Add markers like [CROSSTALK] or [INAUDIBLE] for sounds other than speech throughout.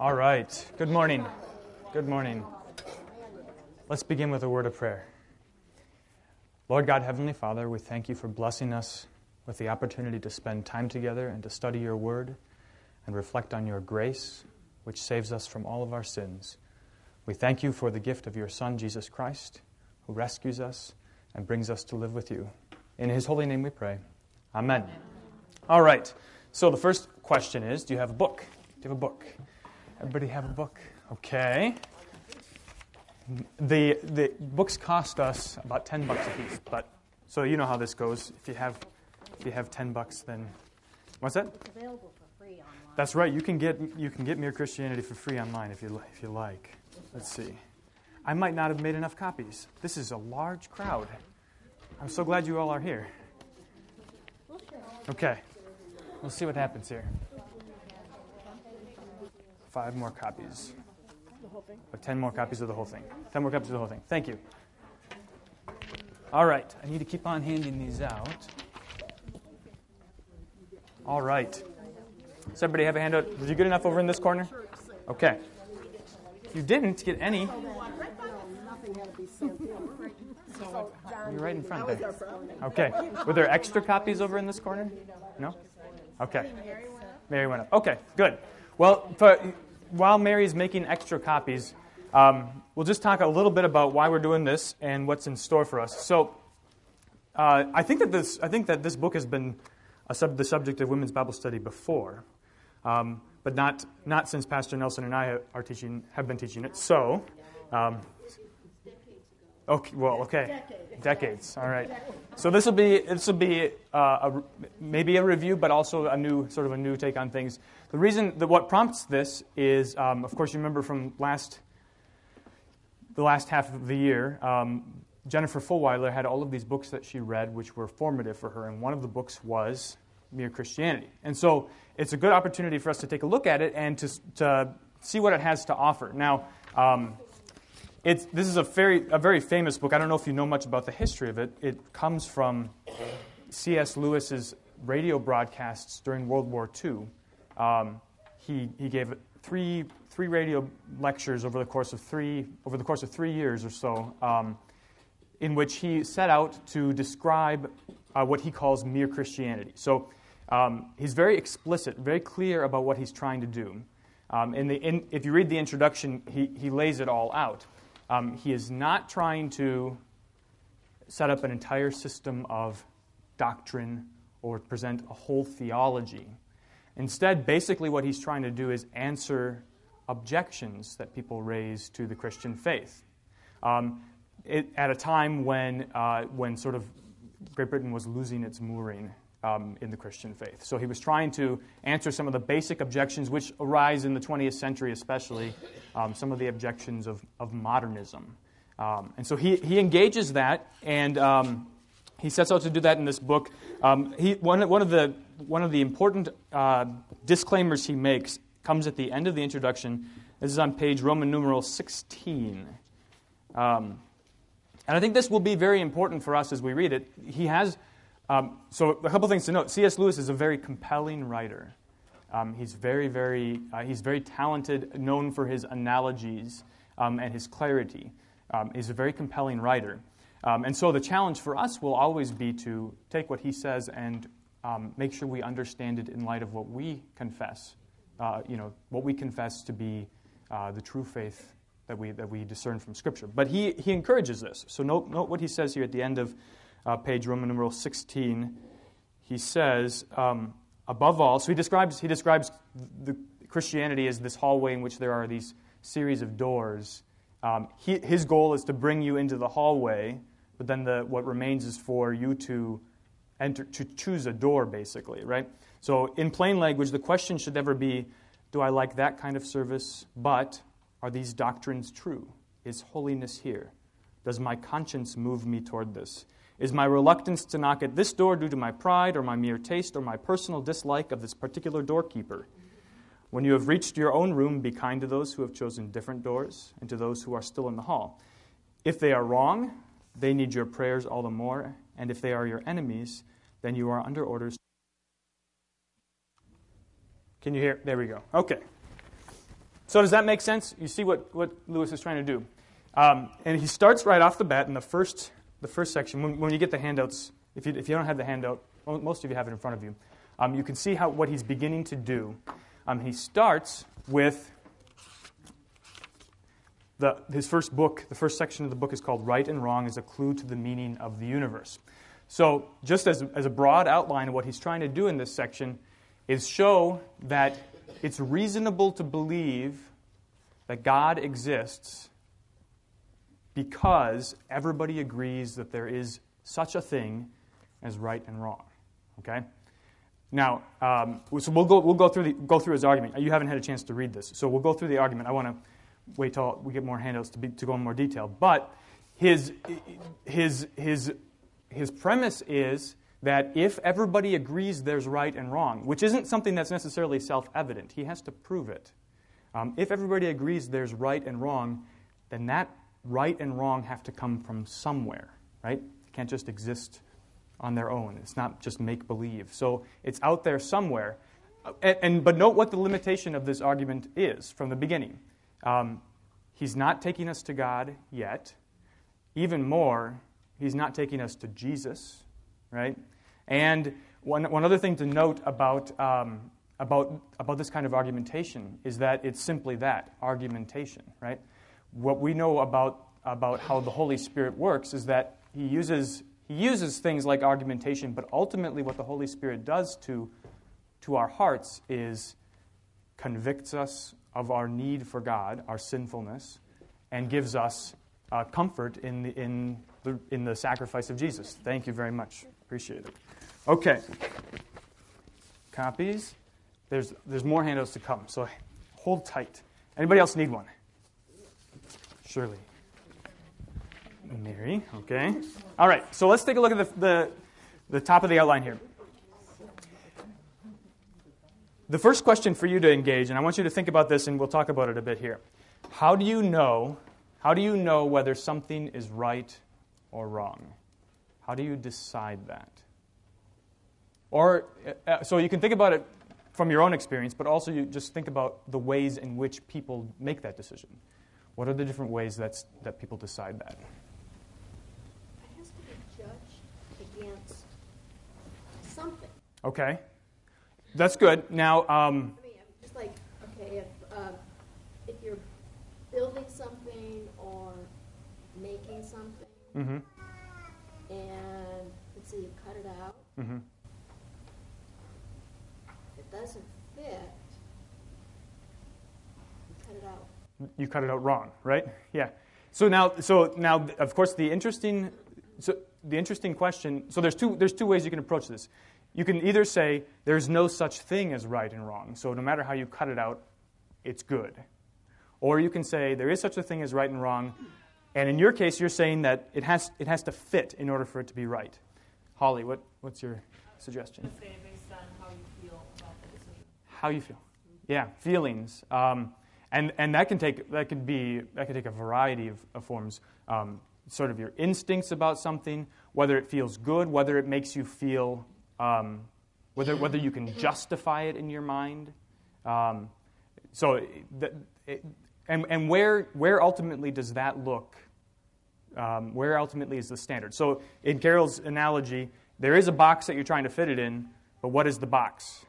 All right. Good morning. Good morning. Let's begin with a word of prayer. Lord God, Heavenly Father, we thank you for blessing us with the opportunity to spend time together and to study your word and reflect on your grace, which saves us from all of our sins. We thank you for the gift of your Son, Jesus Christ, who rescues us and brings us to live with you. In his holy name we pray. Amen. All right. So the first question is Do you have a book? Do you have a book? Everybody have a book? Okay. The, the books cost us about 10 bucks a piece, but so you know how this goes. If you have if you have 10 bucks then what's that? It's available for free online. That's right. You can get you can get Mere Christianity for free online if you if you like. Let's see. I might not have made enough copies. This is a large crowd. I'm so glad you all are here. Okay. We'll see what happens here. Five more copies. But ten more copies of the whole thing. Ten more copies of the whole thing. Thank you. All right. I need to keep on handing these out. All right. Does everybody have a handout? Did you get enough over in this corner? Okay. You didn't get any, you're right in front there. Okay. Were there extra copies over in this corner? No? Okay. Mary went up. Okay, good. Well, for, while Mary's making extra copies, um, we'll just talk a little bit about why we're doing this and what's in store for us. So, uh, I think that this I think that this book has been sub- the subject of women's Bible study before, um, but not not since Pastor Nelson and I are teaching have been teaching it. So, um, okay, well, okay, decades. All right. So this will be this will be uh, a, maybe a review, but also a new sort of a new take on things. The reason that what prompts this is, um, of course, you remember from last the last half of the year. Um, Jennifer Fulwiler had all of these books that she read, which were formative for her, and one of the books was Mere Christianity. And so it's a good opportunity for us to take a look at it and to, to see what it has to offer. Now, um, it's, this is a very, a very famous book. I don't know if you know much about the history of it. It comes from C.S. Lewis's radio broadcasts during World War II. Um, he, he gave three, three radio lectures over the course of three, over the course of three years or so. Um, in which he set out to describe uh, what he calls mere Christianity. So um, he's very explicit, very clear about what he's trying to do. Um, in the, in, if you read the introduction, he, he lays it all out. Um, he is not trying to set up an entire system of doctrine or present a whole theology. Instead, basically, what he's trying to do is answer objections that people raise to the Christian faith. Um, it, at a time when, uh, when sort of Great Britain was losing its mooring um, in the Christian faith. So he was trying to answer some of the basic objections which arise in the 20th century, especially um, some of the objections of, of modernism. Um, and so he, he engages that, and um, he sets out to do that in this book. Um, he, one, one, of the, one of the important uh, disclaimers he makes comes at the end of the introduction. This is on page Roman numeral 16. Um, and I think this will be very important for us as we read it. He has, um, so a couple things to note. C.S. Lewis is a very compelling writer. Um, he's very, very, uh, he's very talented, known for his analogies um, and his clarity. Um, he's a very compelling writer. Um, and so the challenge for us will always be to take what he says and um, make sure we understand it in light of what we confess, uh, you know, what we confess to be uh, the true faith that we, that we discern from Scripture. But he, he encourages this. So note, note what he says here at the end of uh, page Roman numeral 16. He says, um, above all, so he describes, he describes the Christianity as this hallway in which there are these series of doors. Um, he, his goal is to bring you into the hallway, but then the, what remains is for you to enter, to choose a door, basically, right? So in plain language, the question should never be, do I like that kind of service? But are these doctrines true? Is holiness here? Does my conscience move me toward this? Is my reluctance to knock at this door due to my pride or my mere taste or my personal dislike of this particular doorkeeper? When you have reached your own room, be kind to those who have chosen different doors and to those who are still in the hall. If they are wrong, they need your prayers all the more, and if they are your enemies, then you are under orders. Can you hear? There we go. Okay. So does that make sense? You see what, what Lewis is trying to do. Um, and he starts right off the bat in the first, the first section. When, when you get the handouts, if you, if you don't have the handout, most of you have it in front of you, um, you can see how, what he's beginning to do. Um, he starts with the, his first book, the first section of the book is called Right and Wrong as a Clue to the Meaning of the Universe. So, just as, as a broad outline of what he's trying to do in this section is show that it's reasonable to believe that God exists because everybody agrees that there is such a thing as right and wrong. Okay? Now, um, so we'll go, we'll go through, the, go through his argument. You haven't had a chance to read this, so we'll go through the argument. I want to wait till we get more handouts to, be, to go in more detail. But his, his, his, his premise is that if everybody agrees there's right and wrong, which isn't something that's necessarily self evident, he has to prove it. Um, if everybody agrees there's right and wrong, then that right and wrong have to come from somewhere, right? It can't just exist on their own. It's not just make believe. So it's out there somewhere. And, and, but note what the limitation of this argument is from the beginning. Um, he's not taking us to God yet. Even more, he's not taking us to Jesus, right? And one, one other thing to note about, um, about, about this kind of argumentation is that it's simply that argumentation, right? What we know about, about how the Holy Spirit works is that he uses, he uses things like argumentation, but ultimately, what the Holy Spirit does to, to our hearts is convicts us of our need for God, our sinfulness, and gives us uh, comfort in the, in, the, in the sacrifice of Jesus. Thank you very much. Appreciate it. Okay. Copies. There's, there's more handouts to come, so hold tight. Anybody else need one? Shirley. Mary, okay. All right, so let's take a look at the, the, the top of the outline here. The first question for you to engage, and I want you to think about this and we'll talk about it a bit here. How do you know, how do you know whether something is right or wrong? How do you decide that? Or, uh, so you can think about it from your own experience, but also you just think about the ways in which people make that decision. What are the different ways that's, that people decide that? It has to be judged against something. Okay. That's good. Now, um, I mean, just like, okay, if, uh, if you're building something or making something, mm-hmm. and let's say you cut it out, mm-hmm doesn't fit, you cut it out. You cut it out wrong, right? Yeah. So now, so now, of course, the interesting, so the interesting question. So there's two, there's two ways you can approach this. You can either say there's no such thing as right and wrong. So no matter how you cut it out, it's good. Or you can say there is such a thing as right and wrong, and in your case, you're saying that it has, it has to fit in order for it to be right. Holly, what, what's your suggestion? how you feel. Yeah, feelings. Um, and, and that can take that could be that can take a variety of, of forms. Um, sort of your instincts about something, whether it feels good, whether it makes you feel, um, whether whether you can justify it in your mind. Um, so, that, it, and and where where ultimately does that look? Um, where ultimately is the standard? So, in Carol's analogy, there is a box that you're trying to fit it in, but what is the box?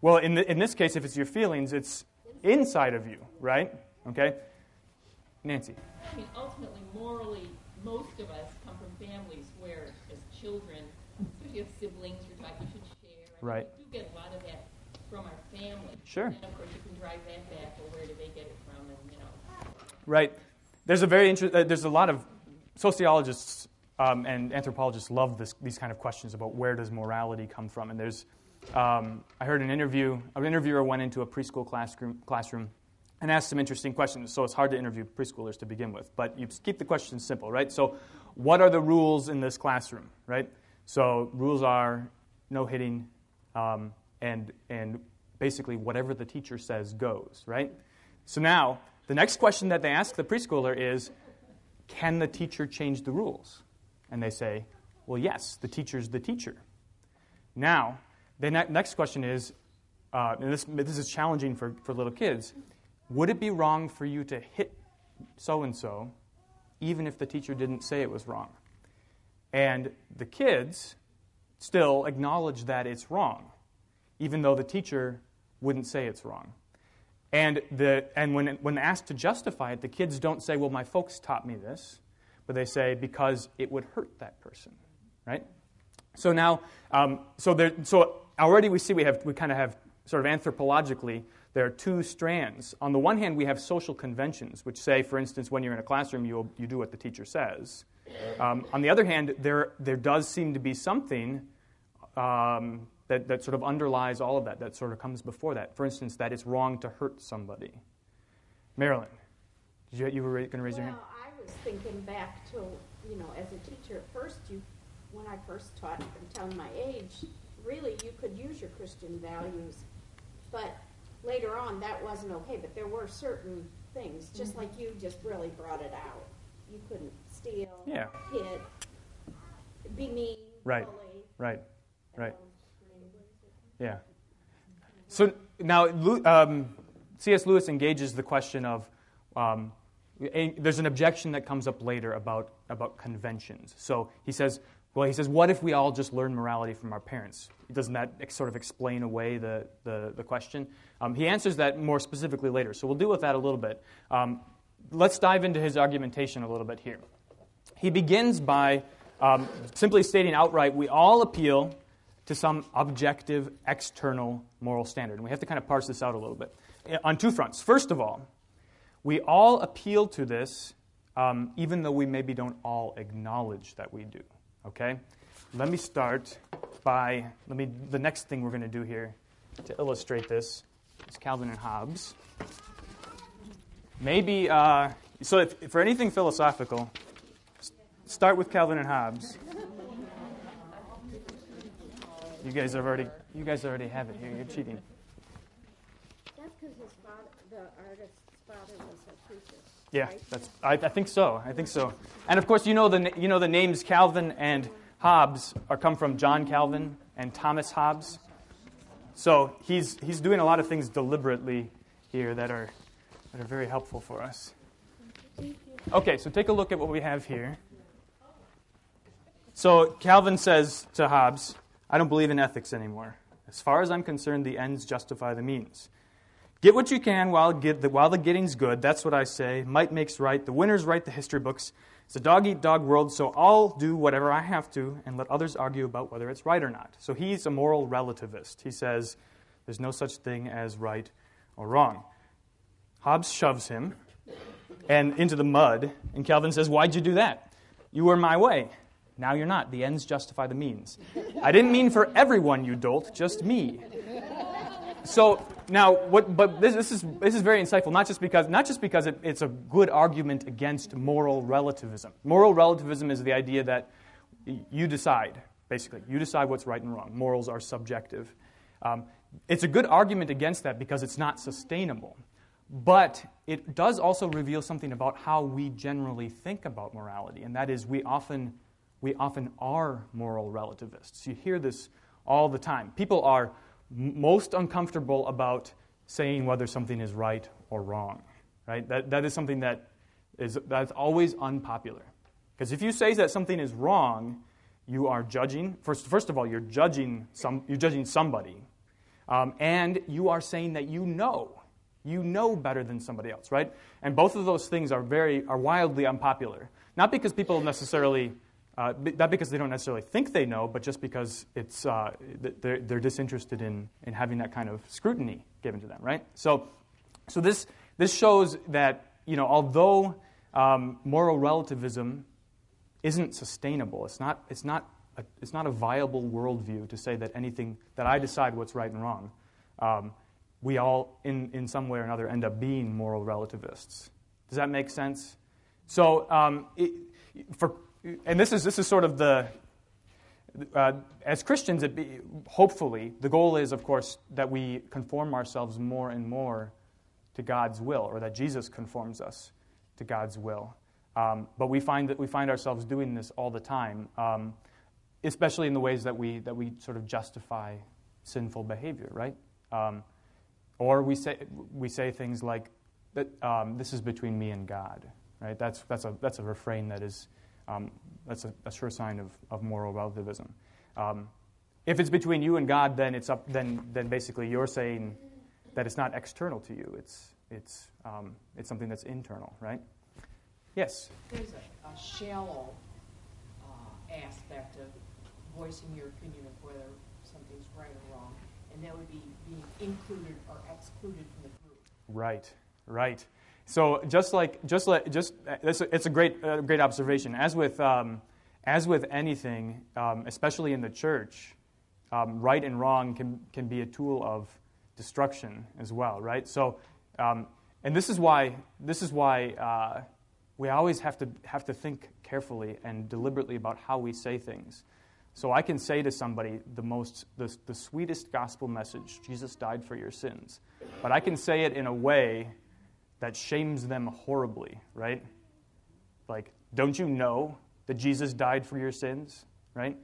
Well, in, the, in this case, if it's your feelings, it's inside of you, right? Okay? Nancy. I mean, ultimately, morally, most of us come from families where, as children, if you have siblings, you're taught you should share. I right. Mean, we do get a lot of that from our family. Sure. And of course, you can drive that back. Well, where did they get it from? And you know. Right. There's a very interesting. Uh, there's a lot of sociologists um, and anthropologists love this, these kind of questions about where does morality come from, and there's um, I heard an interview, an interviewer went into a preschool classroom, classroom and asked some interesting questions. So it's hard to interview preschoolers to begin with, but you keep the questions simple, right? So, what are the rules in this classroom, right? So, rules are no hitting, um, and, and basically whatever the teacher says goes, right? So now, the next question that they ask the preschooler is Can the teacher change the rules? And they say, Well, yes, the teacher's the teacher. Now, the ne- next question is, uh, and this, this is challenging for, for little kids, Would it be wrong for you to hit so and so, even if the teacher didn't say it was wrong? And the kids still acknowledge that it's wrong, even though the teacher wouldn't say it's wrong. And, the, and when, when asked to justify it, the kids don't say, Well, my folks taught me this, but they say, Because it would hurt that person, right? So now, um, so, there, so already we see we, have, we kind of have sort of anthropologically, there are two strands. On the one hand, we have social conventions, which say, for instance, when you're in a classroom, you, you do what the teacher says. Um, on the other hand, there, there does seem to be something um, that, that sort of underlies all of that, that sort of comes before that. For instance, that it's wrong to hurt somebody. Marilyn, did you, you were going to raise well, your hand? I was thinking back to, you know, as a teacher, at first, you, when I first taught, I'm telling my age, really you could use your Christian values, but later on that wasn't okay. But there were certain things, just mm-hmm. like you just really brought it out. You couldn't steal, yeah. hit, be mean, right, bully, right, right. Yeah. So now um, C.S. Lewis engages the question of um, there's an objection that comes up later about, about conventions. So he says, well, he says, what if we all just learn morality from our parents? Doesn't that sort of explain away the, the, the question? Um, he answers that more specifically later, so we'll deal with that a little bit. Um, let's dive into his argumentation a little bit here. He begins by um, simply stating outright we all appeal to some objective, external moral standard. And we have to kind of parse this out a little bit. On two fronts. First of all, we all appeal to this um, even though we maybe don't all acknowledge that we do. Okay? Let me start by, let me, the next thing we're going to do here to illustrate this is Calvin and Hobbes. Maybe, uh, so if, for anything philosophical, start with Calvin and Hobbes. You guys have already, you guys already have it here. You're cheating. That's because his father, the artist's father was a preacher. Yeah, that's. I, I, think so. I think so. And of course, you know the you know the names Calvin and Hobbes are come from John Calvin and Thomas Hobbes. So he's he's doing a lot of things deliberately here that are that are very helpful for us. Okay, so take a look at what we have here. So Calvin says to Hobbes, "I don't believe in ethics anymore. As far as I'm concerned, the ends justify the means." Get what you can while, the, while the getting's good. That's what I say. Might makes right. The winners write the history books. It's a dog eat dog world, so I'll do whatever I have to and let others argue about whether it's right or not. So he's a moral relativist. He says there's no such thing as right or wrong. Hobbes shoves him and into the mud, and Calvin says, Why'd you do that? You were my way. Now you're not. The ends justify the means. I didn't mean for everyone, you dolt, just me. So now, what, but this, this, is, this is very insightful, not just because, not just because it, it's a good argument against moral relativism. Moral relativism is the idea that you decide, basically. You decide what's right and wrong. Morals are subjective. Um, it's a good argument against that because it's not sustainable. But it does also reveal something about how we generally think about morality, and that is we often, we often are moral relativists. You hear this all the time. People are most uncomfortable about saying whether something is right or wrong. Right? That, that is something that is that's always unpopular. Because if you say that something is wrong, you are judging. First, first of all, you're judging some, you're judging somebody, um, and you are saying that you know, you know better than somebody else, right? And both of those things are very are wildly unpopular. Not because people necessarily uh, not because they don't necessarily think they know, but just because it's, uh, they're, they're disinterested in, in having that kind of scrutiny given to them, right? So, so this, this shows that, you know, although um, moral relativism isn't sustainable, it's not, it's, not a, it's not a viable worldview to say that anything, that I decide what's right and wrong. Um, we all, in, in some way or another, end up being moral relativists. Does that make sense? So, um, it, for and this is, this is sort of the, uh, as Christians, be, hopefully, the goal is, of course, that we conform ourselves more and more to God's will, or that Jesus conforms us to God's will. Um, but we find that we find ourselves doing this all the time, um, especially in the ways that we, that we sort of justify sinful behavior, right? Um, or we say, we say things like, that um, this is between me and God, right? That's, that's, a, that's a refrain that is, um, that's a, a, sure sign of, of moral relativism. Um, if it's between you and God, then, it's up, then, then basically you're saying that it's not external to you. It's, it's, um, it's something that's internal, right? Yes? There's a, a shallow uh, aspect of voicing your opinion of whether something's right or wrong, and that would be being included or excluded from the group. Right, right. So just like just like just it's a, it's a great uh, great observation. As with um, as with anything, um, especially in the church, um, right and wrong can can be a tool of destruction as well. Right. So, um, and this is why this is why uh, we always have to have to think carefully and deliberately about how we say things. So I can say to somebody the most the, the sweetest gospel message, Jesus died for your sins. But I can say it in a way that shames them horribly, right? Like, don't you know that Jesus died for your sins, right?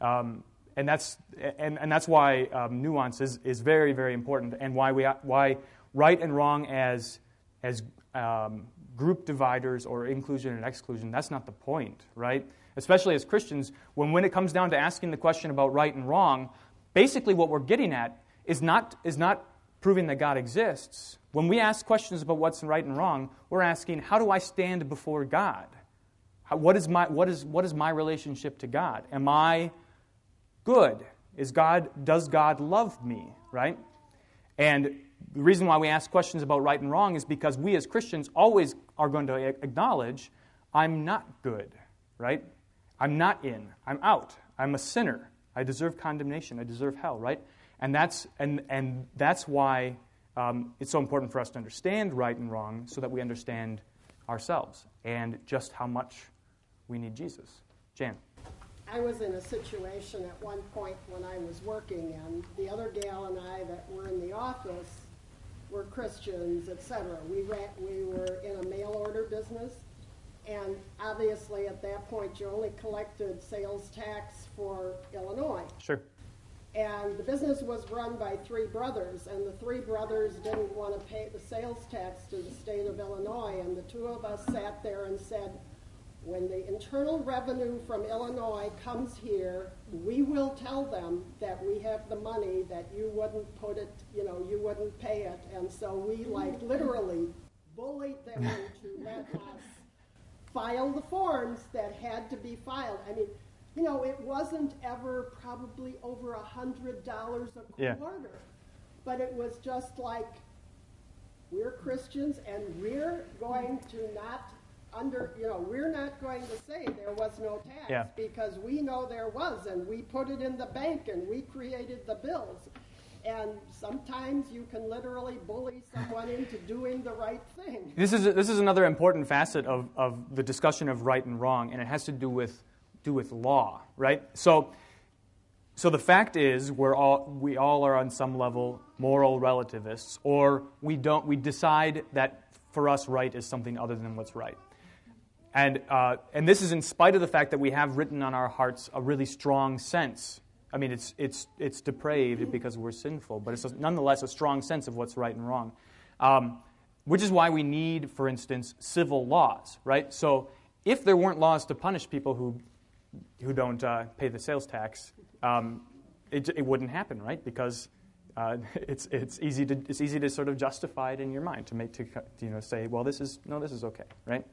Um, and that's and, and that's why um, nuance is, is very very important, and why we why right and wrong as as um, group dividers or inclusion and exclusion. That's not the point, right? especially as Christians, when, when it comes down to asking the question about right and wrong, basically what we're getting at is not, is not proving that God exists. When we ask questions about what's right and wrong, we're asking, how do I stand before God? How, what, is my, what, is, what is my relationship to God? Am I good? Is God, does God love me? Right? And the reason why we ask questions about right and wrong is because we as Christians always are going to acknowledge I'm not good, right? I'm not in, I'm out. I'm a sinner. I deserve condemnation. I deserve hell, right? And that's, and, and that's why um, it's so important for us to understand right and wrong so that we understand ourselves and just how much we need Jesus. Jan. I was in a situation at one point when I was working, and the other gal and I that were in the office were Christians, etc. We, ran, we were in a mail order business, and obviously, at that point, you only collected sales tax for Illinois. Sure. And the business was run by three brothers, and the three brothers didn't want to pay the sales tax to the state of Illinois. And the two of us sat there and said, when the internal revenue from Illinois comes here, we will tell them that we have the money, that you wouldn't put it, you know, you wouldn't pay it. And so we, like, literally bullied them into let us file the forms that had to be filed. I mean, you know, it wasn't ever probably over a hundred dollars a quarter, yeah. but it was just like we're Christians and we're going to not under, you know, we're not going to say there was no tax yeah. because we know there was and we put it in the bank and we created the bills. And sometimes you can literally bully someone into doing the right thing. This is, this is another important facet of, of the discussion of right and wrong, and it has to do with, do with law, right? So, so the fact is, we're all, we all are on some level moral relativists, or we, don't, we decide that for us right is something other than what's right. And, uh, and this is in spite of the fact that we have written on our hearts a really strong sense I mean, it's, it's, it's depraved because we're sinful, but it's nonetheless a strong sense of what's right and wrong. Um, which is why we need, for instance, civil laws, right? So if there weren't laws to punish people who, who don't uh, pay the sales tax, um, it, it wouldn't happen, right? Because uh, [LAUGHS] it's, it's, easy to, it's easy to sort of justify it in your mind to, make, to you know, say, well, this is, no, this is okay, right?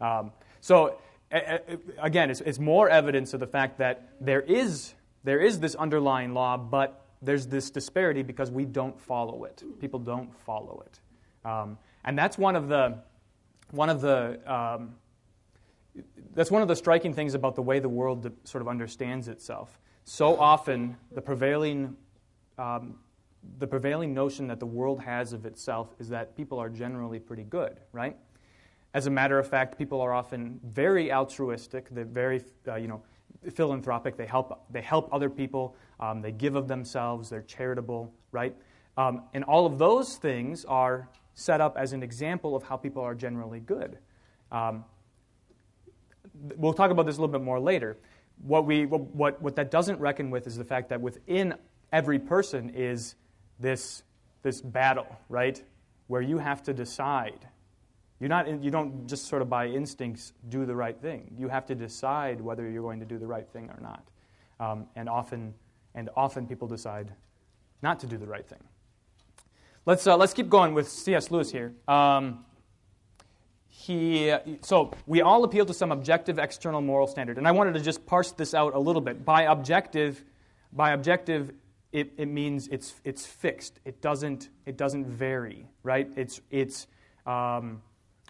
Um, so again, it's, it's more evidence of the fact that there is there is this underlying law, but there's this disparity because we don't follow it. People don't follow it. Um, and that's one of the, one of the, um, that's one of the striking things about the way the world sort of understands itself. So often, the prevailing, um, the prevailing notion that the world has of itself is that people are generally pretty good, right? As a matter of fact, people are often very altruistic. They're very, uh, you know, philanthropic. They help, they help other people. Um, they give of themselves. They're charitable, right? Um, and all of those things are set up as an example of how people are generally good. Um, we'll talk about this a little bit more later. What, we, what, what that doesn't reckon with is the fact that within every person is this, this battle, right? Where you have to decide You're not, you don't just sort of by instincts do the right thing. You have to decide whether you're going to do the right thing or not. Um, and, often, and often people decide not to do the right thing. Let's, uh, let's keep going with C.S. Lewis here. Um, he, so we all appeal to some objective external moral standard. And I wanted to just parse this out a little bit. By objective, by objective it, it means it's, it's fixed. It doesn't, it doesn't vary, right? It's, it's, um,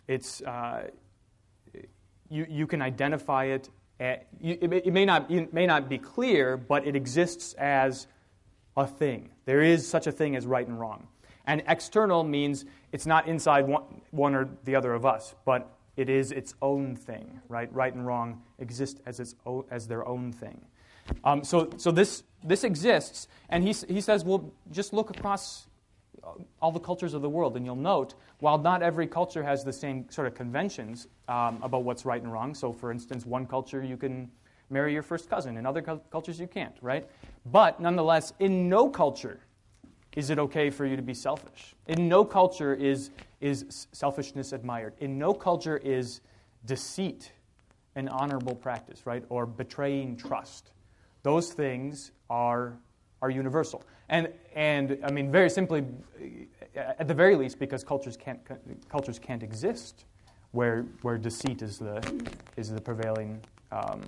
it's, uh, you, you can identify it. At, you, it, it, may not, it may not be clear, but it exists as a thing. There is such a thing as right and wrong. And external means it's not inside one, one or the other of us, but it is its own thing, right? Right and wrong exist as, its as their own thing. Um, so so this, this exists, and he, he says, well, just look across all the cultures of the world, and you'll note while not every culture has the same sort of conventions um, about what's right and wrong. So, for instance, one culture you can marry your first cousin, in other cultures you can't, right? But nonetheless, in no culture is it okay for you to be selfish. In no culture is, is selfishness admired. In no culture is deceit an honorable practice, right? Or betraying trust. Those things are, are universal. And, and I mean, very simply, at the very least, because cultures can't, cultures can't exist where, where deceit is the, is the prevailing um,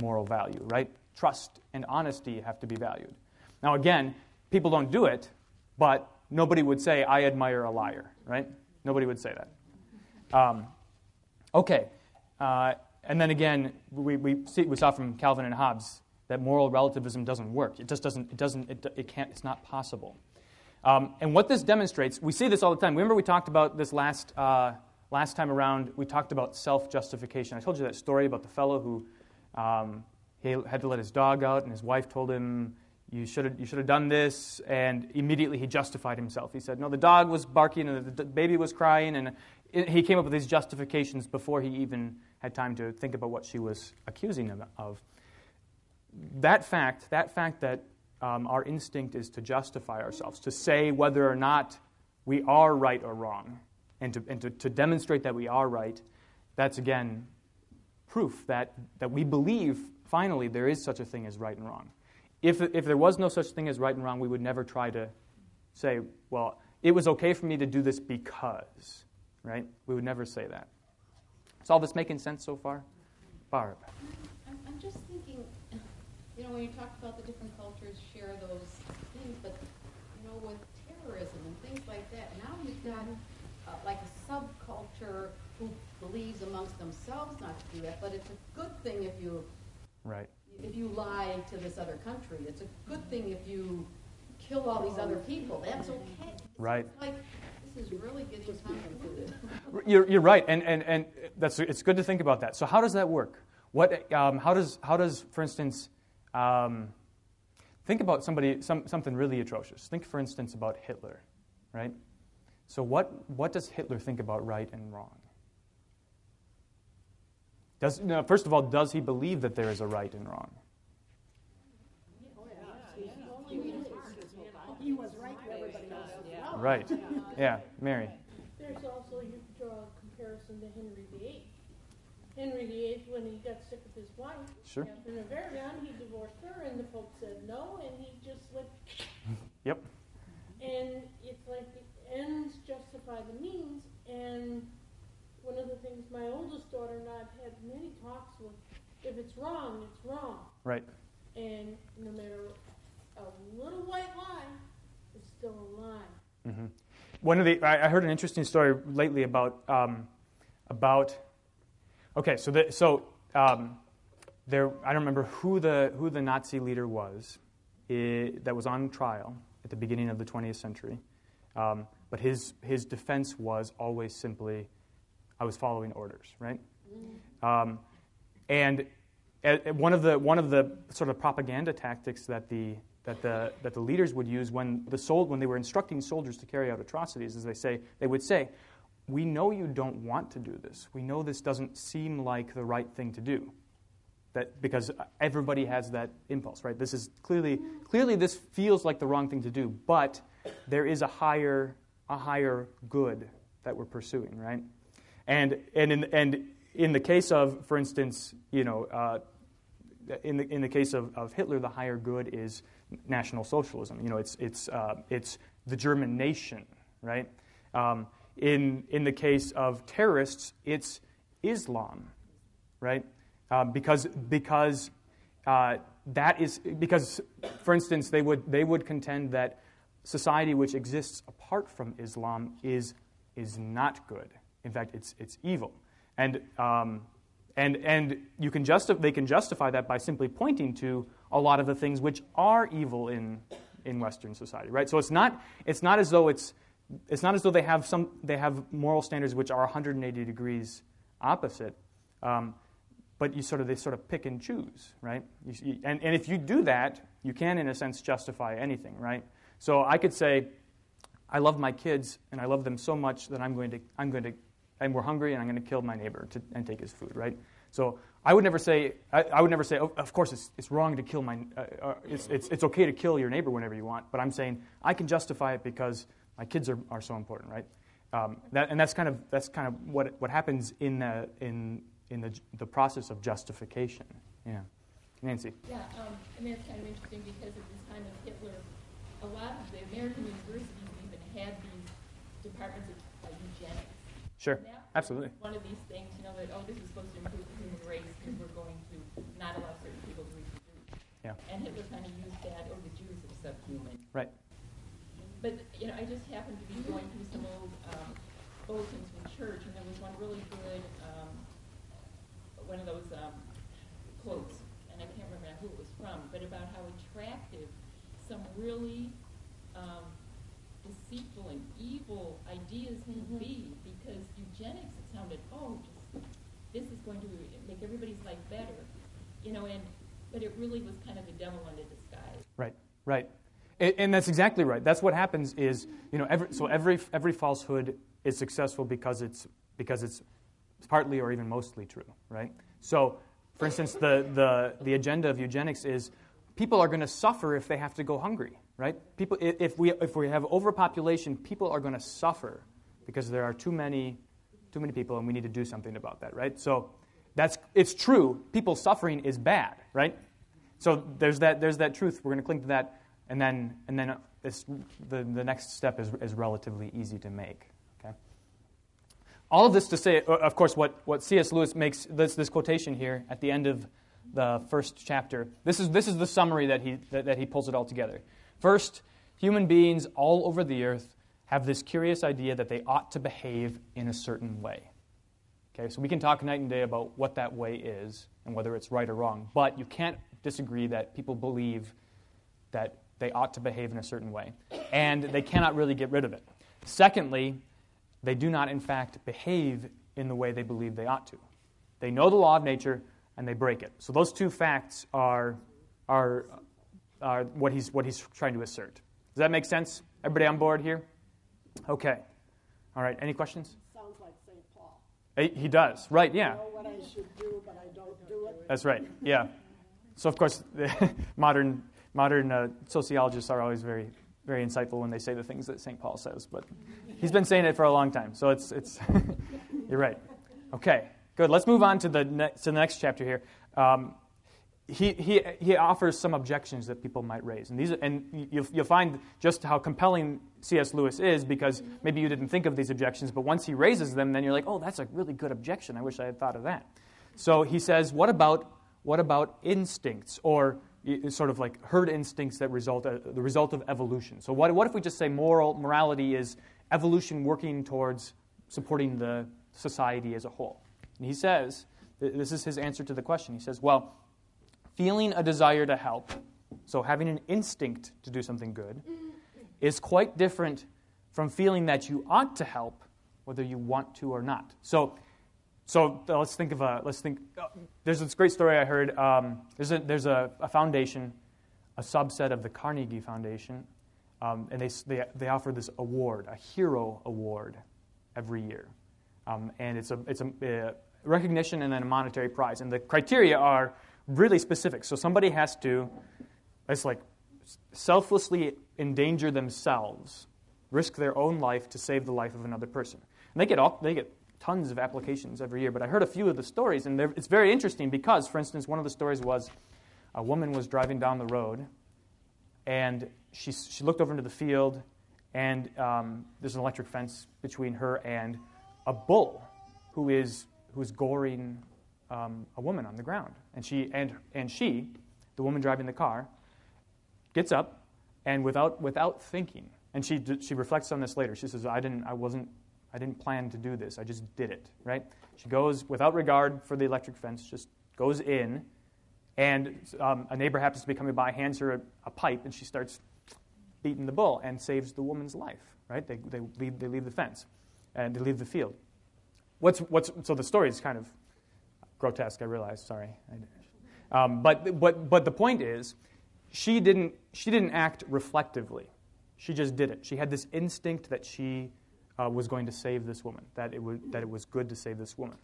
moral value, right? Trust and honesty have to be valued. Now, again, people don't do it, but nobody would say, I admire a liar, right? Nobody would say that. Um, okay. Uh, and then again, we, we, see, we saw from Calvin and Hobbes that moral relativism doesn't work. It just doesn't, it doesn't, it, it can't, it's not possible. Um, and what this demonstrates, we see this all the time. Remember we talked about this last, uh, last time around, we talked about self-justification. I told you that story about the fellow who um, he had to let his dog out, and his wife told him, you should, have, you should have done this, and immediately he justified himself. He said, no, the dog was barking, and the baby was crying, and he came up with these justifications before he even had time to think about what she was accusing him of that fact, that fact that um, our instinct is to justify ourselves, to say whether or not we are right or wrong, and to, and to, to demonstrate that we are right, that's again proof that, that we believe finally there is such a thing as right and wrong. If, if there was no such thing as right and wrong, we would never try to say, well, it was okay for me to do this because, right? We would never say that. Is all this making sense so far? Barb. I'm just thinking you know, when you talked about the different cultures share those things, but you know, with terrorism and things like that, now you've got uh, like a subculture who believes amongst themselves not to do that, but it's a good thing if you right if you lie to this other country. It's a good thing if you kill all these other people. That's okay. Right. It's like this is really getting complicated. [LAUGHS] you're, you're right, and, and, and that's, it's good to think about that. So how does that work? What, um, how, does, how does, for instance, um, think about somebody, some, something really atrocious. Think, for instance, about Hitler, right? So, what, what does Hitler think about right and wrong? Does, no, first of all, does he believe that there is a right and wrong? Right everybody else was Right. Yeah, Mary. There's also, you draw a comparison to Henry VIII. Henry VIII, when he got sick of his wife, Sure. very end, he divorced her, and the Pope said no, and he just went. [LAUGHS] Yep. And it's like the ends justify the means, and one of the things my oldest daughter and I've had many talks with, if it's wrong, it's wrong. Right. And no matter a little white lie, it's still a lie. Mm-hmm. One of the I, heard an interesting story lately about um, about Okay, so the, so um, there, I don't remember who the who the Nazi leader was it, that was on trial at the beginning of the 20th century, um, but his his defense was always simply, I was following orders, right? Um, and uh, uh, one of the one of the sort of propaganda tactics that the that the that the leaders would use when the sold when they were instructing soldiers to carry out atrocities is they say they would say we know you don't want to do this. We know this doesn't seem like the right thing to do. That because uh, everybody has that impulse, right? This is clearly clearly this feels like the wrong thing to do, but there is a higher a higher good that we're pursuing, right? And, and, in, and in the case of, for instance, you know, uh, in, the, in the case of, of Hitler, the higher good is National Socialism. You know, it's, it's, uh, it's the German nation, right? Um, in, in the case of terrorists, it's Islam, right? Uh, because because uh, that is because, for instance, they would they would contend that society which exists apart from Islam is is not good. In fact, it's it's evil, and um, and and you can justi- they can justify that by simply pointing to a lot of the things which are evil in in Western society, right? So it's not it's not as though it's it's not as though they have some they have moral standards which are 180 degrees opposite. Um, but you sort of they sort of pick and choose, right? You, and, and if you do that, you can, in a sense, justify anything, right? So I could say, I love my kids and I love them so much that I'm going to I'm going to and we're hungry and I'm going to kill my neighbor to, and take his food, right? So I would never say I, I would never say, oh, of course it's, it's wrong to kill my uh, uh, it's, it's it's okay to kill your neighbor whenever you want, but I'm saying I can justify it because my kids are, are so important, right? Um, that, and that's kind of that's kind of what what happens in the in in the the process of justification. Yeah, Nancy. Yeah, um, and that's kind of interesting because at this time of Hitler, a lot of the American universities even had these departments of uh, eugenics. Sure, absolutely. One of these things, you know, that oh, this is supposed to improve the human race because we're going to not allow certain people to reproduce. Yeah. And Hitler kind of used that, oh, the Jews are subhuman. Right. But you know, I just happened to be going through some old um, bulletins from church, and there was one really good, um, one of those um, quotes, and I can't remember who it was from, but about how attractive some really um, deceitful and evil ideas can mm-hmm. be. Because eugenics, it sounded, oh, just this is going to make everybody's life better, you know, and but it really was kind of the devil in disguise. Right. Right. And that's exactly right. That's what happens is, you know, every, so every, every falsehood is successful because it's, because it's partly or even mostly true, right? So, for instance, the, the, the agenda of eugenics is people are going to suffer if they have to go hungry, right? People, if, we, if we have overpopulation, people are going to suffer because there are too many, too many people and we need to do something about that, right? So, that's, it's true. People suffering is bad, right? So there's that, there's that truth. We're going to cling to that and then, and then this, the, the next step is, is relatively easy to make. Okay? All of this to say, of course, what, what C.S. Lewis makes this, this quotation here at the end of the first chapter. This is, this is the summary that he, that, that he pulls it all together. First, human beings all over the earth have this curious idea that they ought to behave in a certain way. Okay, so we can talk night and day about what that way is and whether it's right or wrong, but you can't disagree that people believe that they ought to behave in a certain way. And they cannot really get rid of it. Secondly, they do not, in fact, behave in the way they believe they ought to. They know the law of nature and they break it. So those two facts are, are, are what, he's, what he's trying to assert. Does that make sense? Everybody on board here? Okay. All right. Any questions? Sounds like St. Paul. He does. Right, yeah. I know what I should do, but I don't do it. That's right. Yeah. So, of course, [LAUGHS] modern modern uh, sociologists are always very, very insightful when they say the things that St. Paul says, but he's been saying it for a long time, so it's, it's [LAUGHS] you're right. Okay, good. Let's move on to the, ne- to the next chapter here. Um, he, he, he offers some objections that people might raise. And, these, and you'll, you'll find just how compelling C.S. Lewis is because maybe you didn't think of these objections, but once he raises them, then you're like, oh, that's a really good objection. I wish I had thought of that. So he says, what about, what about instincts or sort of like herd instincts that result uh, the result of evolution. So what, what if we just say moral morality is evolution working towards supporting the society as a whole? And he says this is his answer to the question. He says, well, feeling a desire to help, so having an instinct to do something good, is quite different from feeling that you ought to help, whether you want to or not. So so uh, let's think of a let's think. Uh, there's this great story I heard. Um, there's a there's a, a, foundation, a subset of the Carnegie Foundation, um, and they, they they offer this award, a hero award, every year, um, and it's a it's a, a recognition and then a monetary prize, and the criteria are really specific. So somebody has to, it's like selflessly endanger themselves, risk their own life to save the life of another person, and they get all they get tons of applications every year, but I heard a few of the stories, and it's very interesting because, for instance, one of the stories was a woman was driving down the road, and she, she looked over into the field, and um, there's an electric fence between her and a bull who is, who is goring um, a woman on the ground. And she, and, and she, the woman driving the car, gets up and without, without thinking, and she, she reflects on this later. She says, I didn't, I wasn't, I didn't plan to do this. I just did it, right? She goes without regard for the electric fence, just goes in, and um, a neighbor happens to be coming by, hands her a, a, pipe, and she starts beating the bull and saves the woman's life, right? They, they, leave, they leave the fence and they leave the field. What's, what's, so the story is kind of grotesque, I realize, sorry. Um, but, but, but the point is, she didn't, she didn't act reflectively. She just did it. She had this instinct that she uh, was going to save this woman, that it, would, that it was good to save this woman.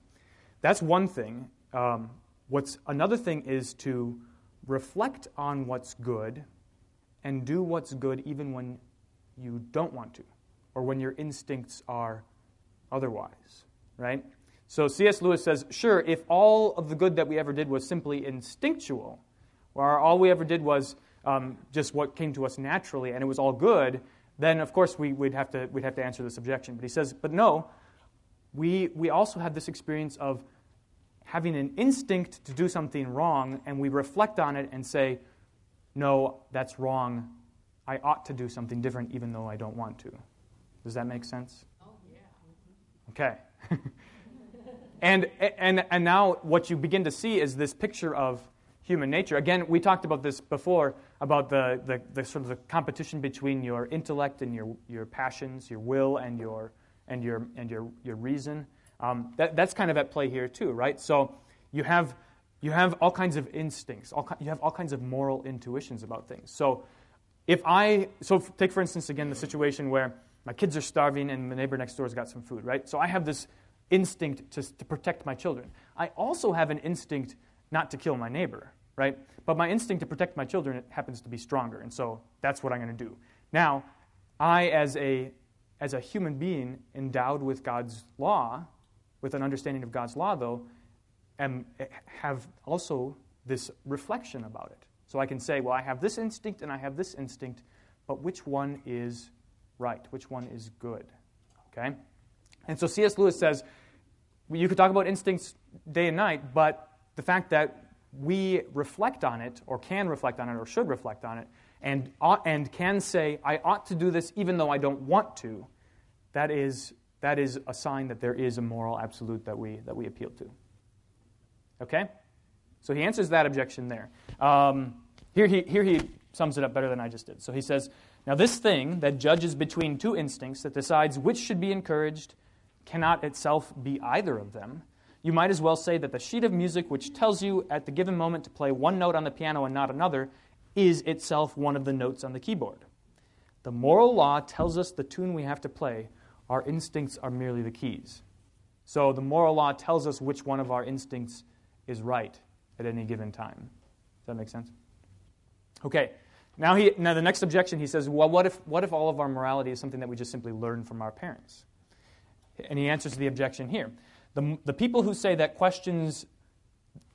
That's one thing. Um, what's another thing is to reflect on what's good and do what's good even when you don't want to or when your instincts are otherwise, right? So C.S. Lewis says, sure, if all of the good that we ever did was simply instinctual, or all we ever did was um, just what came to us naturally and it was all good, then of course we, would have to, we'd have to answer this objection. But he says, but no, we, we also have this experience of having an instinct to do something wrong, and we reflect on it and say, no, that's wrong. I ought to do something different even though I don't want to. Does that make sense? Oh, yeah. Okay. [LAUGHS] and, and, and now what you begin to see is this picture of human nature. Again, we talked about this before about the, the, the, sort of the competition between your intellect and your, your passions, your will and your, and your, and your, your reason. Um, that, that's kind of at play here too, right? So you have, you have all kinds of instincts, all, you have all kinds of moral intuitions about things. So if I, so take for instance again the situation where my kids are starving and the neighbor next door has got some food, right? So I have this instinct to, to protect my children. I also have an instinct not to kill my neighbor, right? But my instinct to protect my children happens to be stronger, and so that's what I'm going to do. Now, I, as a, as a human being endowed with God's law, with an understanding of God's law, though, am, have also this reflection about it. So I can say, well, I have this instinct and I have this instinct, but which one is right? Which one is good? Okay? And so C.S. Lewis says, you could talk about instincts day and night, but the fact that we reflect on it, or can reflect on it, or should reflect on it, and, ought, and can say, I ought to do this even though I don't want to, that is, that is a sign that there is a moral absolute that we, that we appeal to. Okay? So he answers that objection there. Um, here, he, here he sums it up better than I just did. So he says, Now this thing that judges between two instincts, that decides which should be encouraged, cannot itself be either of them you might as well say that the sheet of music which tells you at the given moment to play one note on the piano and not another is itself one of the notes on the keyboard. The moral law tells us the tune we have to play, our instincts are merely the keys. So the moral law tells us which one of our instincts is right at any given time. Does that make sense? Okay. Now, he, now the next objection, he says, well, what if, what if all of our morality is something that we just simply learn from our parents? And he answers the objection here. The, the people who say that questions,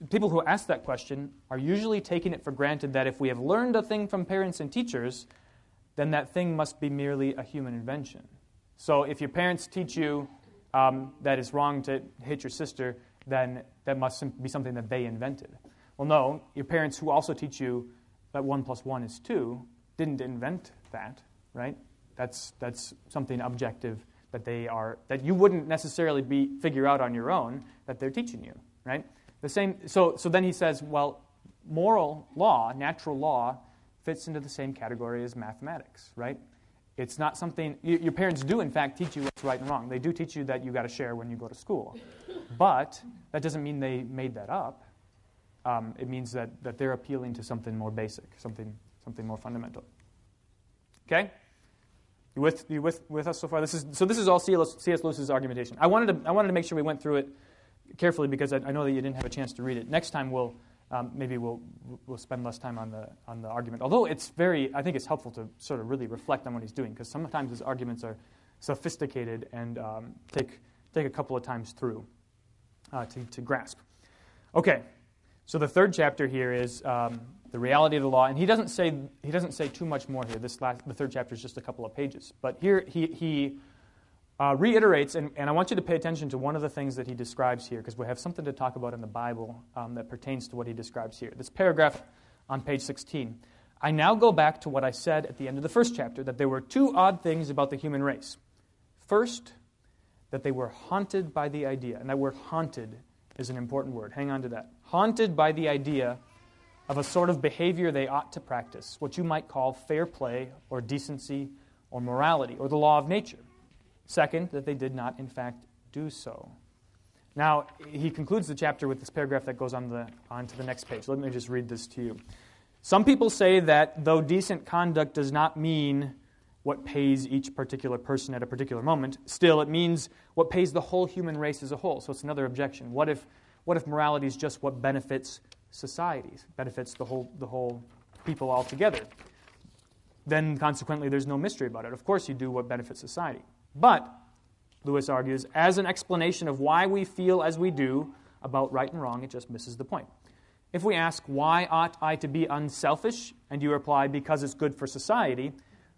people who ask that question are usually taking it for granted that if we have learned a thing from parents and teachers, then that thing must be merely a human invention. So if your parents teach you um, that it's wrong to hit your sister, then that must be something that they invented. Well, no, your parents who also teach you that 1 plus 1 is 2 didn't invent that, right? That's, that's something objective that they are that you wouldn't necessarily be figure out on your own that they're teaching you, right? The same. So so then he says, well, moral law, natural law, fits into the same category as mathematics, right? It's not something you, your parents do, in fact, teach you what's right and wrong. They do teach you that you got to share when you go to school, but that doesn't mean they made that up. Um, it means that, that they're appealing to something more basic, something something more fundamental. Okay. You with, you with, with us so far? This is, so this is all C.S. Lewis's argumentation. I wanted, to, I wanted to make sure we went through it carefully because I, I know that you didn't have a chance to read it. Next time we'll, um, maybe we'll, we'll spend less time on the, on the argument. Although it's very, I think it's helpful to sort of really reflect on what he's doing because sometimes his arguments are sophisticated and um, take, take a couple of times through uh, to, to grasp. Okay, so the third chapter here is um, the reality of the law, and he doesn't say he doesn't say too much more here. This last, the third chapter is just a couple of pages, but here he he uh, reiterates, and, and I want you to pay attention to one of the things that he describes here, because we have something to talk about in the Bible um, that pertains to what he describes here. This paragraph on page 16. I now go back to what I said at the end of the first chapter that there were two odd things about the human race. First, that they were haunted by the idea, and that word haunted is an important word. Hang on to that. Haunted by the idea of a sort of behavior they ought to practice, what you might call fair play or decency or morality or the law of nature. Second, that they did not, in fact, do so. Now, he concludes the chapter with this paragraph that goes on, the, on to the next page. Let me just read this to you. Some people say that though decent conduct does not mean what pays each particular person at a particular moment, still it means what pays the whole human race as a whole. So it's another objection. What if, what if morality is just what benefits societies, benefits the whole, the whole people altogether? Then consequently, there's no mystery about it. Of course, you do what benefits society. But, Lewis argues, as an explanation of why we feel as we do about right and wrong, it just misses the point. If we ask, why ought I to be unselfish? And you reply, because it's good for society,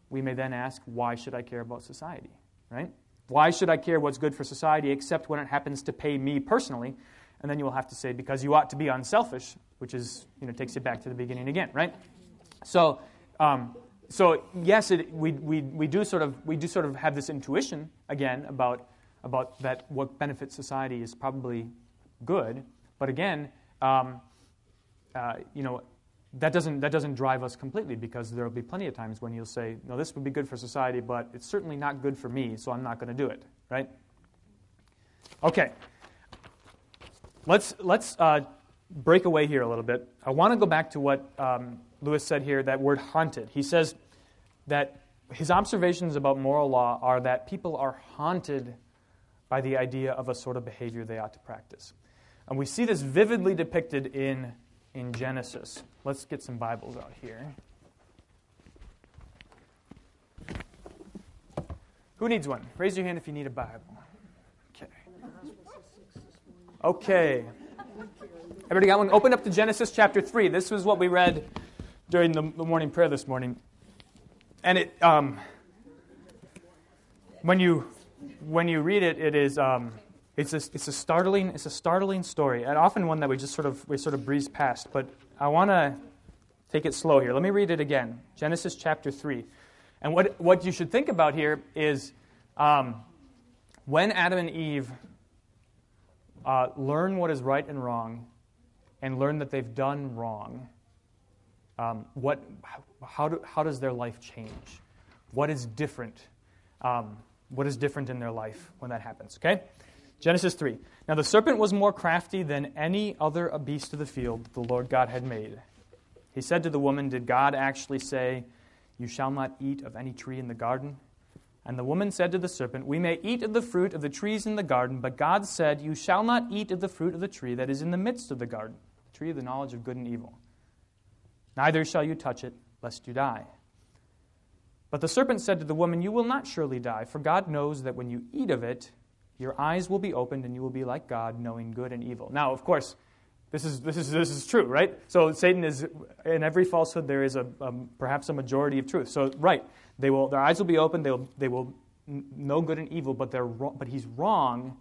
we may then ask, why should I care about society? Right? Why should I care what's good for society except when it happens to pay me personally? And then you will have to say, because you ought to be unselfish, which is, you know, takes you back to the beginning again, right? So, um, so yes, it, we, we, we, do sort of, we do sort of have this intuition, again, about, about that what benefits society is probably good. But again, um, uh, you know, that doesn't, that doesn't drive us completely because there will be plenty of times when you'll say, no, this would be good for society, but it's certainly not good for me, so I'm not going to do it, right? Okay. Let's, let's uh, break away here a little bit. I want to go back to what um, Lewis said here, that word haunted. He says that his observations about moral law are that people are haunted by the idea of a sort of behavior they ought to practice. And we see this vividly depicted in, in Genesis. Let's get some Bibles out here. Who needs one? Raise your hand if you need a Bible. Okay. Everybody got one? Open up to Genesis chapter 3. This was what we read during the, the morning prayer this morning. And it, um, when, you, when you read it, it is, um, it's, a, it's, a startling, it's a startling story, and often one that we just sort of, we sort of breeze past. But I want to take it slow here. Let me read it again Genesis chapter 3. And what, what you should think about here is um, when Adam and Eve uh, learn what is right and wrong, and learn that they've done wrong, um, what, how, do, how does their life change? What is different? Um, what is different in their life when that happens? Okay? Genesis 3. Now the serpent was more crafty than any other beast of the field that the Lord God had made. He said to the woman, Did God actually say, You shall not eat of any tree in the garden? And the woman said to the serpent, We may eat of the fruit of the trees in the garden, but God said, You shall not eat of the fruit of the tree that is in the midst of the garden the tree of the knowledge of good and evil. Neither shall you touch it, lest you die. But the serpent said to the woman, You will not surely die, for God knows that when you eat of it, your eyes will be opened and you will be like God, knowing good and evil. Now, of course, this is, this is, this is true, right? So Satan is, in every falsehood, there is a, um, perhaps a majority of truth. So, right, they will, their eyes will be open, they will, they will know good and evil, but, they're wrong, but he's wrong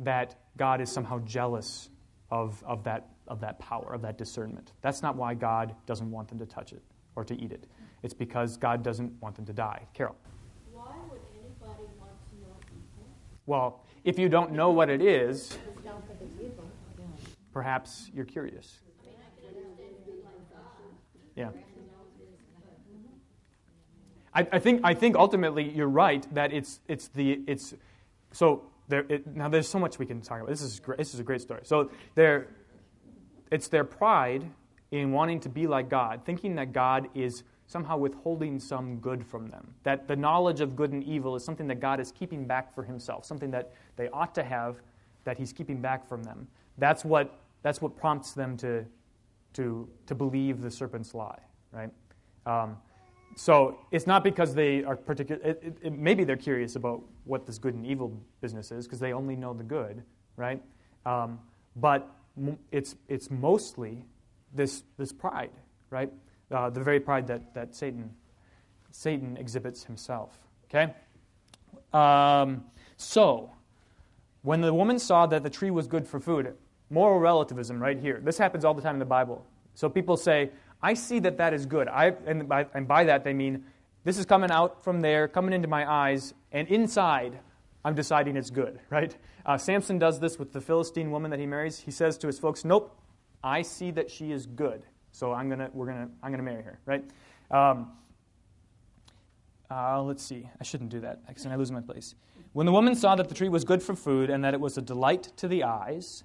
that God is somehow jealous of, of that of that power, of that discernment. That's not why God doesn't want them to touch it or to eat it. It's because God doesn't want them to die. Carol. Why would anybody want to know evil? Well, if you don't know what it is, perhaps you're curious. Yeah. I, I, think I think ultimately you're right that it's it's the it's so there it, now there's so much we can talk about. This is great, this is a great story. So there it's their pride in wanting to be like God, thinking that God is somehow withholding some good from them. That the knowledge of good and evil is something that God is keeping back for himself, something that they ought to have that he's keeping back from them. That's what, that's what prompts them to, to, to believe the serpent's lie, right? Um, so it's not because they are particular. It, it, it, maybe they're curious about what this good and evil business is because they only know the good, right? Um, but it's it's mostly this this pride, right? Uh, the very pride that that Satan Satan exhibits himself. Okay. Um, so when the woman saw that the tree was good for food, moral relativism right here. This happens all the time in the Bible. So people say, I see that that is good. I, and, by, and by that they mean this is coming out from there, coming into my eyes, and inside I'm deciding it's good, [LAUGHS] right? Uh, Samson does this with the Philistine woman that he marries. He says to his folks, Nope, I see that she is good, so I'm gonna, we're gonna, I'm gonna marry her, right? Um, uh, let's see. I shouldn't do that because I lose my place. When the woman saw that the tree was good for food, and that it was a delight to the eyes,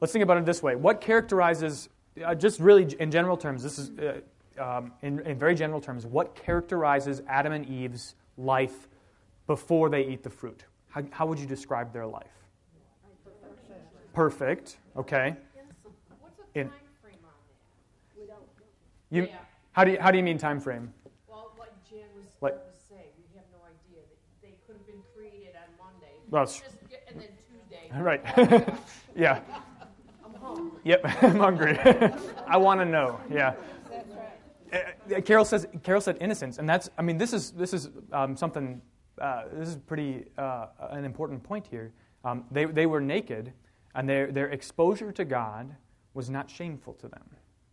Let's think about it this way. What characterizes, uh, just really in general terms, this is uh, um, in, in very general terms, what characterizes Adam and Eve's life before they eat the fruit? How, how would you describe their life? Perfect. Okay. What's the time frame on that? We don't, You, how, do you, how do you mean time frame? Well, like Jan was Like- about to say, we have no idea. They, they could have been created on Monday. Well, Just and then Tuesday. Right. [LAUGHS] [LAUGHS] yeah. Yep, [LAUGHS] I'm hungry. [LAUGHS] I want to know. Yeah. Uh, Carol says. Carol said innocence, and that's. I mean, this is this is um, something. Uh, this is pretty uh, an important point here. Um, they they were naked, and their their exposure to God was not shameful to them,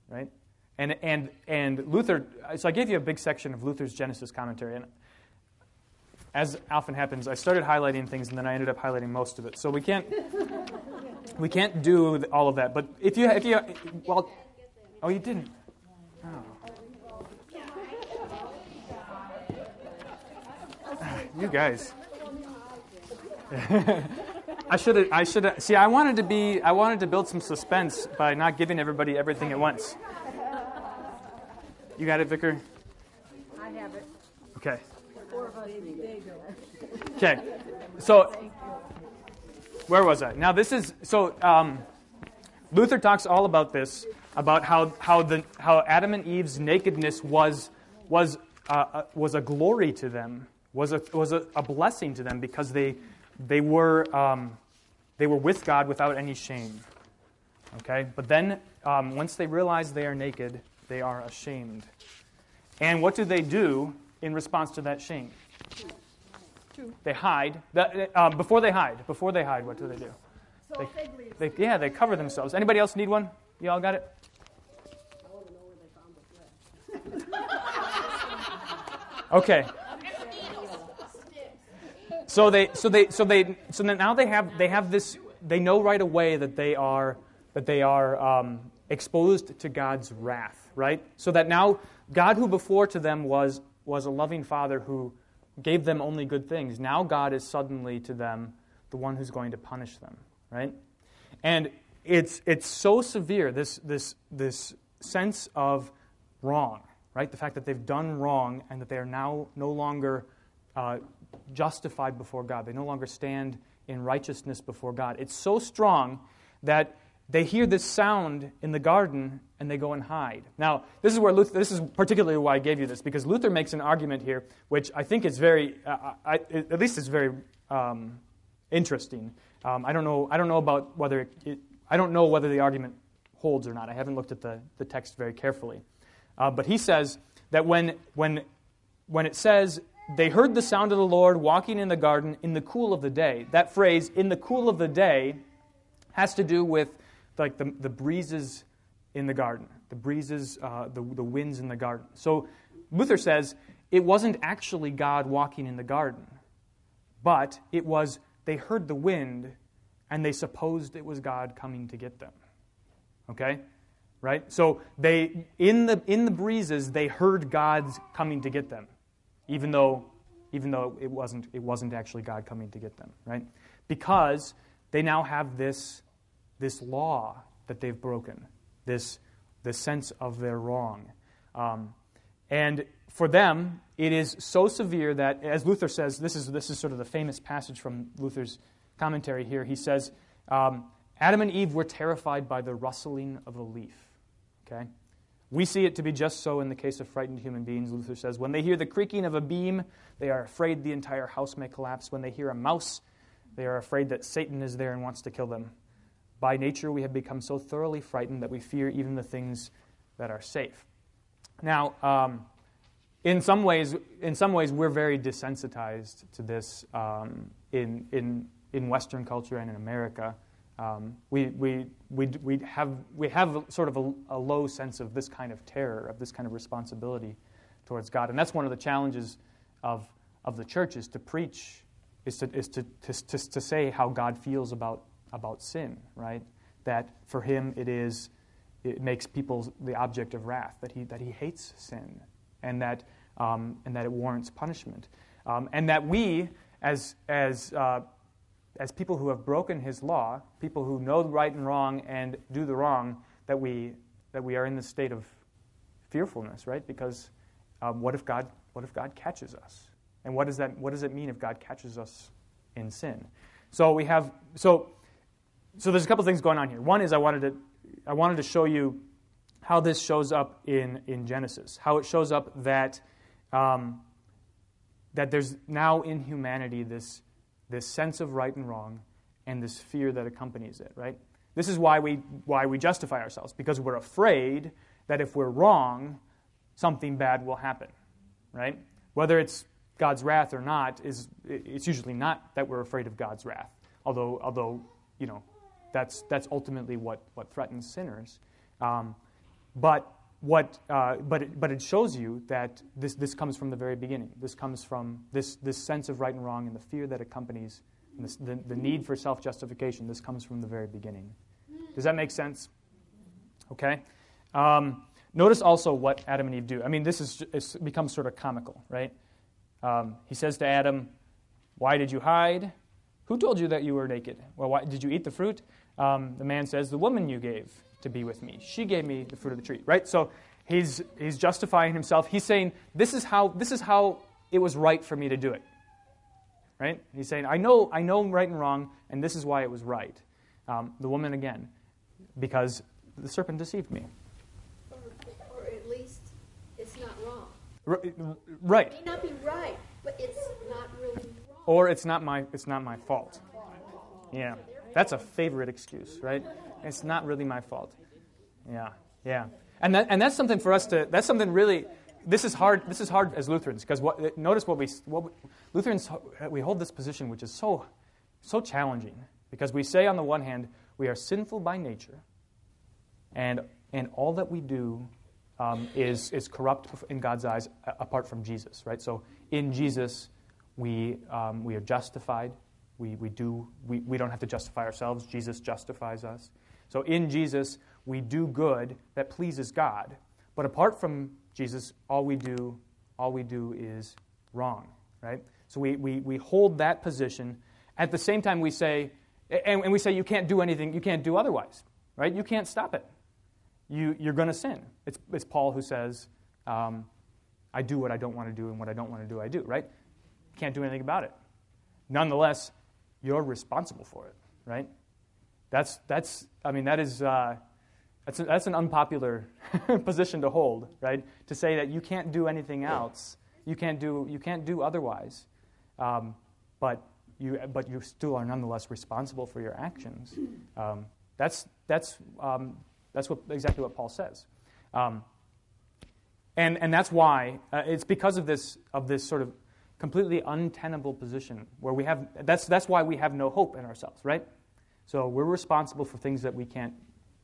right? And and and Luther. So I gave you a big section of Luther's Genesis commentary, and as often happens, I started highlighting things, and then I ended up highlighting most of it. So we can't we can't do all of that. But if you if you well, oh, you didn't. Oh. You guys. [LAUGHS] I should have. I should have. See, I wanted to be. I wanted to build some suspense by not giving everybody everything at once. You got it, Vicar. I have it. Okay. Four of us, there you go. Okay. So, where was I? Now, this is so. Um, Luther talks all about this, about how how the how Adam and Eve's nakedness was was uh, uh, was a glory to them, was a was a, a blessing to them because they they were um, they were with God without any shame. Okay, but then um, once they realize they are naked, they are ashamed. And what do they do in response to that shame? They hide. The, uh, before they hide, before they hide, what do they do? so fig They, yeah, they cover themselves. Anybody else need one? You all got it? I want to know where they found the thread. Okay. So they, so they, so they, so now they have, they have this. They know right away that they are, that they are um, exposed to God's wrath, right? So that now God, who before to them was was a loving Father who gave them only good things, now God is suddenly to them the one who's going to punish them, right? And it's it's so severe this this this sense of wrong, right? The fact that they've done wrong and that they are now no longer uh, justified before God. They no longer stand in righteousness before God. It's so strong that they hear this sound in the garden and they go and hide. Now, this is where Luther, this is particularly why I gave you this, because Luther makes an argument here, which I think is very, uh, I, at least is very um, interesting. Um, I don't know. I don't know about whether it, I don't know whether the argument holds or not. I haven't looked at the, the text very carefully. Uh, but he says that when when when it says, they heard the sound of the Lord walking in the garden in the cool of the day, that phrase, in the cool of the day, has to do with like the, the breezes in the garden, the breezes, uh, the, the winds in the garden. So Luther says it wasn't actually God walking in the garden, but it was they heard the wind and they supposed it was God coming to get them. Okay? Right? So they in the in the breezes they heard God's coming to get them, even though even though it wasn't it wasn't actually God coming to get them, right? Because they now have this this law that they've broken, this this sense of their wrong. Um, and for them, it is so severe that, as Luther says, this is, this is sort of the famous passage from Luther's commentary here. He says, um, Adam and Eve were terrified by the rustling of a leaf. Okay? We see it to be just so in the case of frightened human beings, Luther says. When they hear the creaking of a beam, they are afraid the entire house may collapse. When they hear a mouse, they are afraid that Satan is there and wants to kill them. By nature, we have become so thoroughly frightened that we fear even the things that are safe. Now, um, in some ways, in some ways, we're very desensitized to this um, in, in, in Western culture and in America. Um, we, we, we, we, have, we have sort of a, a, low sense of this kind of terror, of this kind of responsibility towards God. And that's one of the challenges of, of the church is to preach, is, to, is to, to, to, to say how God feels about, about sin, right? That for him it is, it makes people the object of wrath, that he, that he hates sin, and that, um, and that it warrants punishment. Um, and that we, as, as, uh, as people who have broken his law, people who know right and wrong and do the wrong, that we, that we are in this state of fearfulness, right? Because um, what, if God, what if God catches us? And what does, that, what does it mean if God catches us in sin? So we have, so, so there's a couple things going on here. One is I wanted to, I wanted to show you how this shows up in, in Genesis, how it shows up that, um, that there's now in humanity this, this sense of right and wrong and this fear that accompanies it, right? This is why we, why we justify ourselves, because we're afraid that if we're wrong, something bad will happen, right? Whether it's God's wrath or not, is it's usually not that we're afraid of God's wrath, although, although you know, that's, that's ultimately what, what threatens sinners. Um, but, what, uh, but, it, but it shows you that this, this comes from the very beginning. This comes from this, this sense of right and wrong and the fear that accompanies this, the, the need for self justification. This comes from the very beginning. Does that make sense? Okay. Um, notice also what Adam and Eve do. I mean, this is, it becomes sort of comical, right? Um, he says to Adam, Why did you hide? Who told you that you were naked? Well, why, did you eat the fruit? Um, the man says, The woman you gave to be with me. She gave me the fruit of the tree, right? So he's, he's justifying himself. He's saying, This is how, this is how it was right for me to do it. Right? He's saying, I know, I know right and wrong, and this is why it was right. Um, the woman, again, because the serpent deceived me. Or, or at least it's not wrong. right. It may not be right, but it's not really wrong. Or it's not my, it's not my fault. Yeah. That's a favorite excuse, right? It's not really my fault. Yeah, yeah. And, that, and that's something for us to, that's something really, this is hard, this is hard as Lutherans, because what, notice what we, what we, Lutherans, we hold this position which is so, so challenging, because we say on the one hand, we are sinful by nature, and, and all that we do um, is, is corrupt in God's eyes apart from Jesus, right? So in Jesus, we, um, we are justified, we, we, do, we, we don't have to justify ourselves. Jesus justifies us. So in Jesus, we do good that pleases God. But apart from Jesus, all we do, all we do is wrong, right? So we, we, we hold that position. At the same time, we say, and, and we say you can't do anything, you can't do otherwise, right? You can't stop it. You, you're going to sin. It's, it's Paul who says, um, I do what I don't want to do, and what I don't want to do, I do, right? Can't do anything about it. Nonetheless, you're responsible for it, right? That's, that's I mean, that is, uh, that's, a, that's an unpopular [LAUGHS] position to hold, right? To say that you can't do anything else, you can't do, you can't do otherwise, um, but, you, but you still are nonetheless responsible for your actions. Um, that's, that's, um, that's what, exactly what Paul says. Um, and, and that's why, uh, it's because of this, of this sort of completely untenable position where we have, that's, that's why we have no hope in ourselves, right? So we're responsible for things that we can't,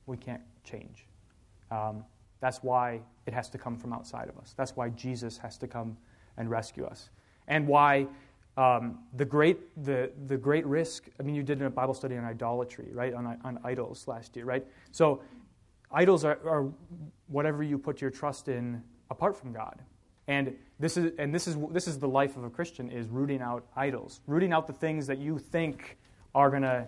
we can't change. Um, that's why it has to come from outside of us. That's why Jesus has to come and rescue us. And why um, the, great, the, the great risk, I mean, you did a Bible study on idolatry, right? On, on idols last year, right? So idols are, are whatever you put your trust in apart from God. And this is and this is this is the life of a Christian is rooting out idols, rooting out the things that you think are going to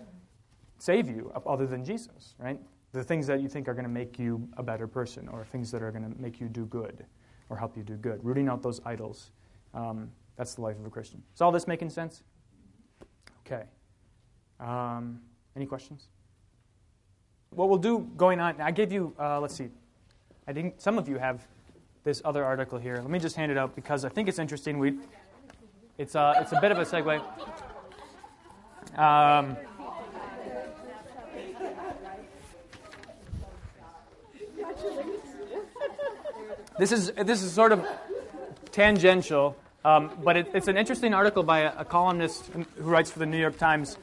save you other than Jesus, right? The things that you think are going to make you a better person or things that are going to make you do good or help you do good. Rooting out those idols. Um, that's the life of a Christian. Is all this making sense? Okay. Um, any questions? What we'll do going on, I gave you, uh, let's see, I think some of you have this other article here. Let me just hand it out because I think it's interesting. We, it's, uh, it's a bit of a segue. Um, this is this is sort of tangential, um, but it, it's an interesting article by a, a, columnist who writes for the New York Times,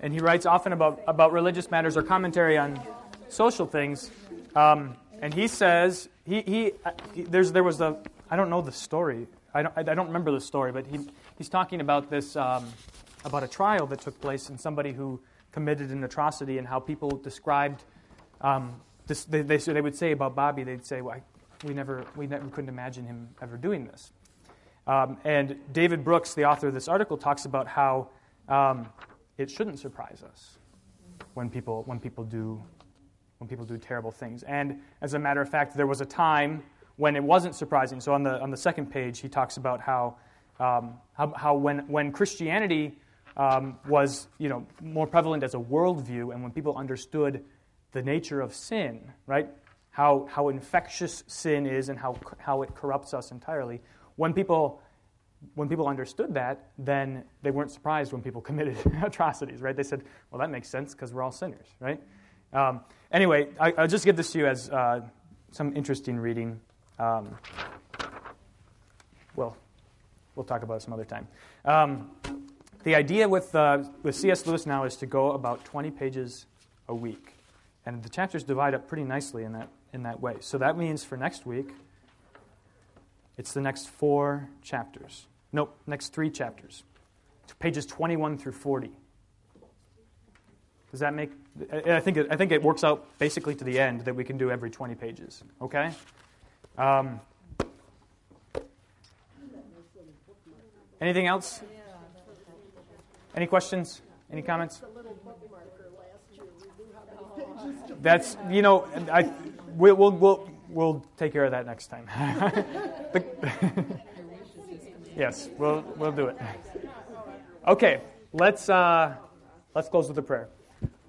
and he writes often about about religious matters or commentary on social things. Um, and he says he, he, he, there's there was a I don't know the story. I don't I don't remember the story, but he he's talking about this um, about a trial that took place and somebody who committed an atrocity and how people described um, this. They, they, they would say about Bobby, they'd say, well, we never we never couldn't imagine him ever doing this. Um, and David Brooks, the author of this article, talks about how um, it shouldn't surprise us when people when people do when people do terrible things. And as a matter of fact, there was a time when it wasn't surprising. So on the, on the second page, he talks about how, um, how, how, when, when Christianity um, was you know, more prevalent as a worldview and when people understood the nature of sin, right? How, how infectious sin is and how, how it corrupts us entirely. When people, when people understood that, then they weren't surprised when people [LAUGHS] committed atrocities, right? They said, well, that makes sense because we're all sinners, right? Um, anyway, I, will just give this to you as uh, some interesting reading. Um, well, we'll talk about it some other time. Um, the idea with, uh, with C.S. Lewis now is to go about 20 pages a week. And the chapters divide up pretty nicely in that, in that way. So that means for next week, it's the next four chapters. Nope, next three chapters. Pages 21 through 40. Does that make? I think it, I think it works out basically to the end that we can do every 20 pages. Okay. Um, anything else? Any questions? Any comments? That's you know I we'll we'll we'll, we'll take care of that next time. [LAUGHS] yes, we'll we'll do it. Okay, let's uh, let's close with a prayer.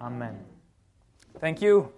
Amen. Thank you.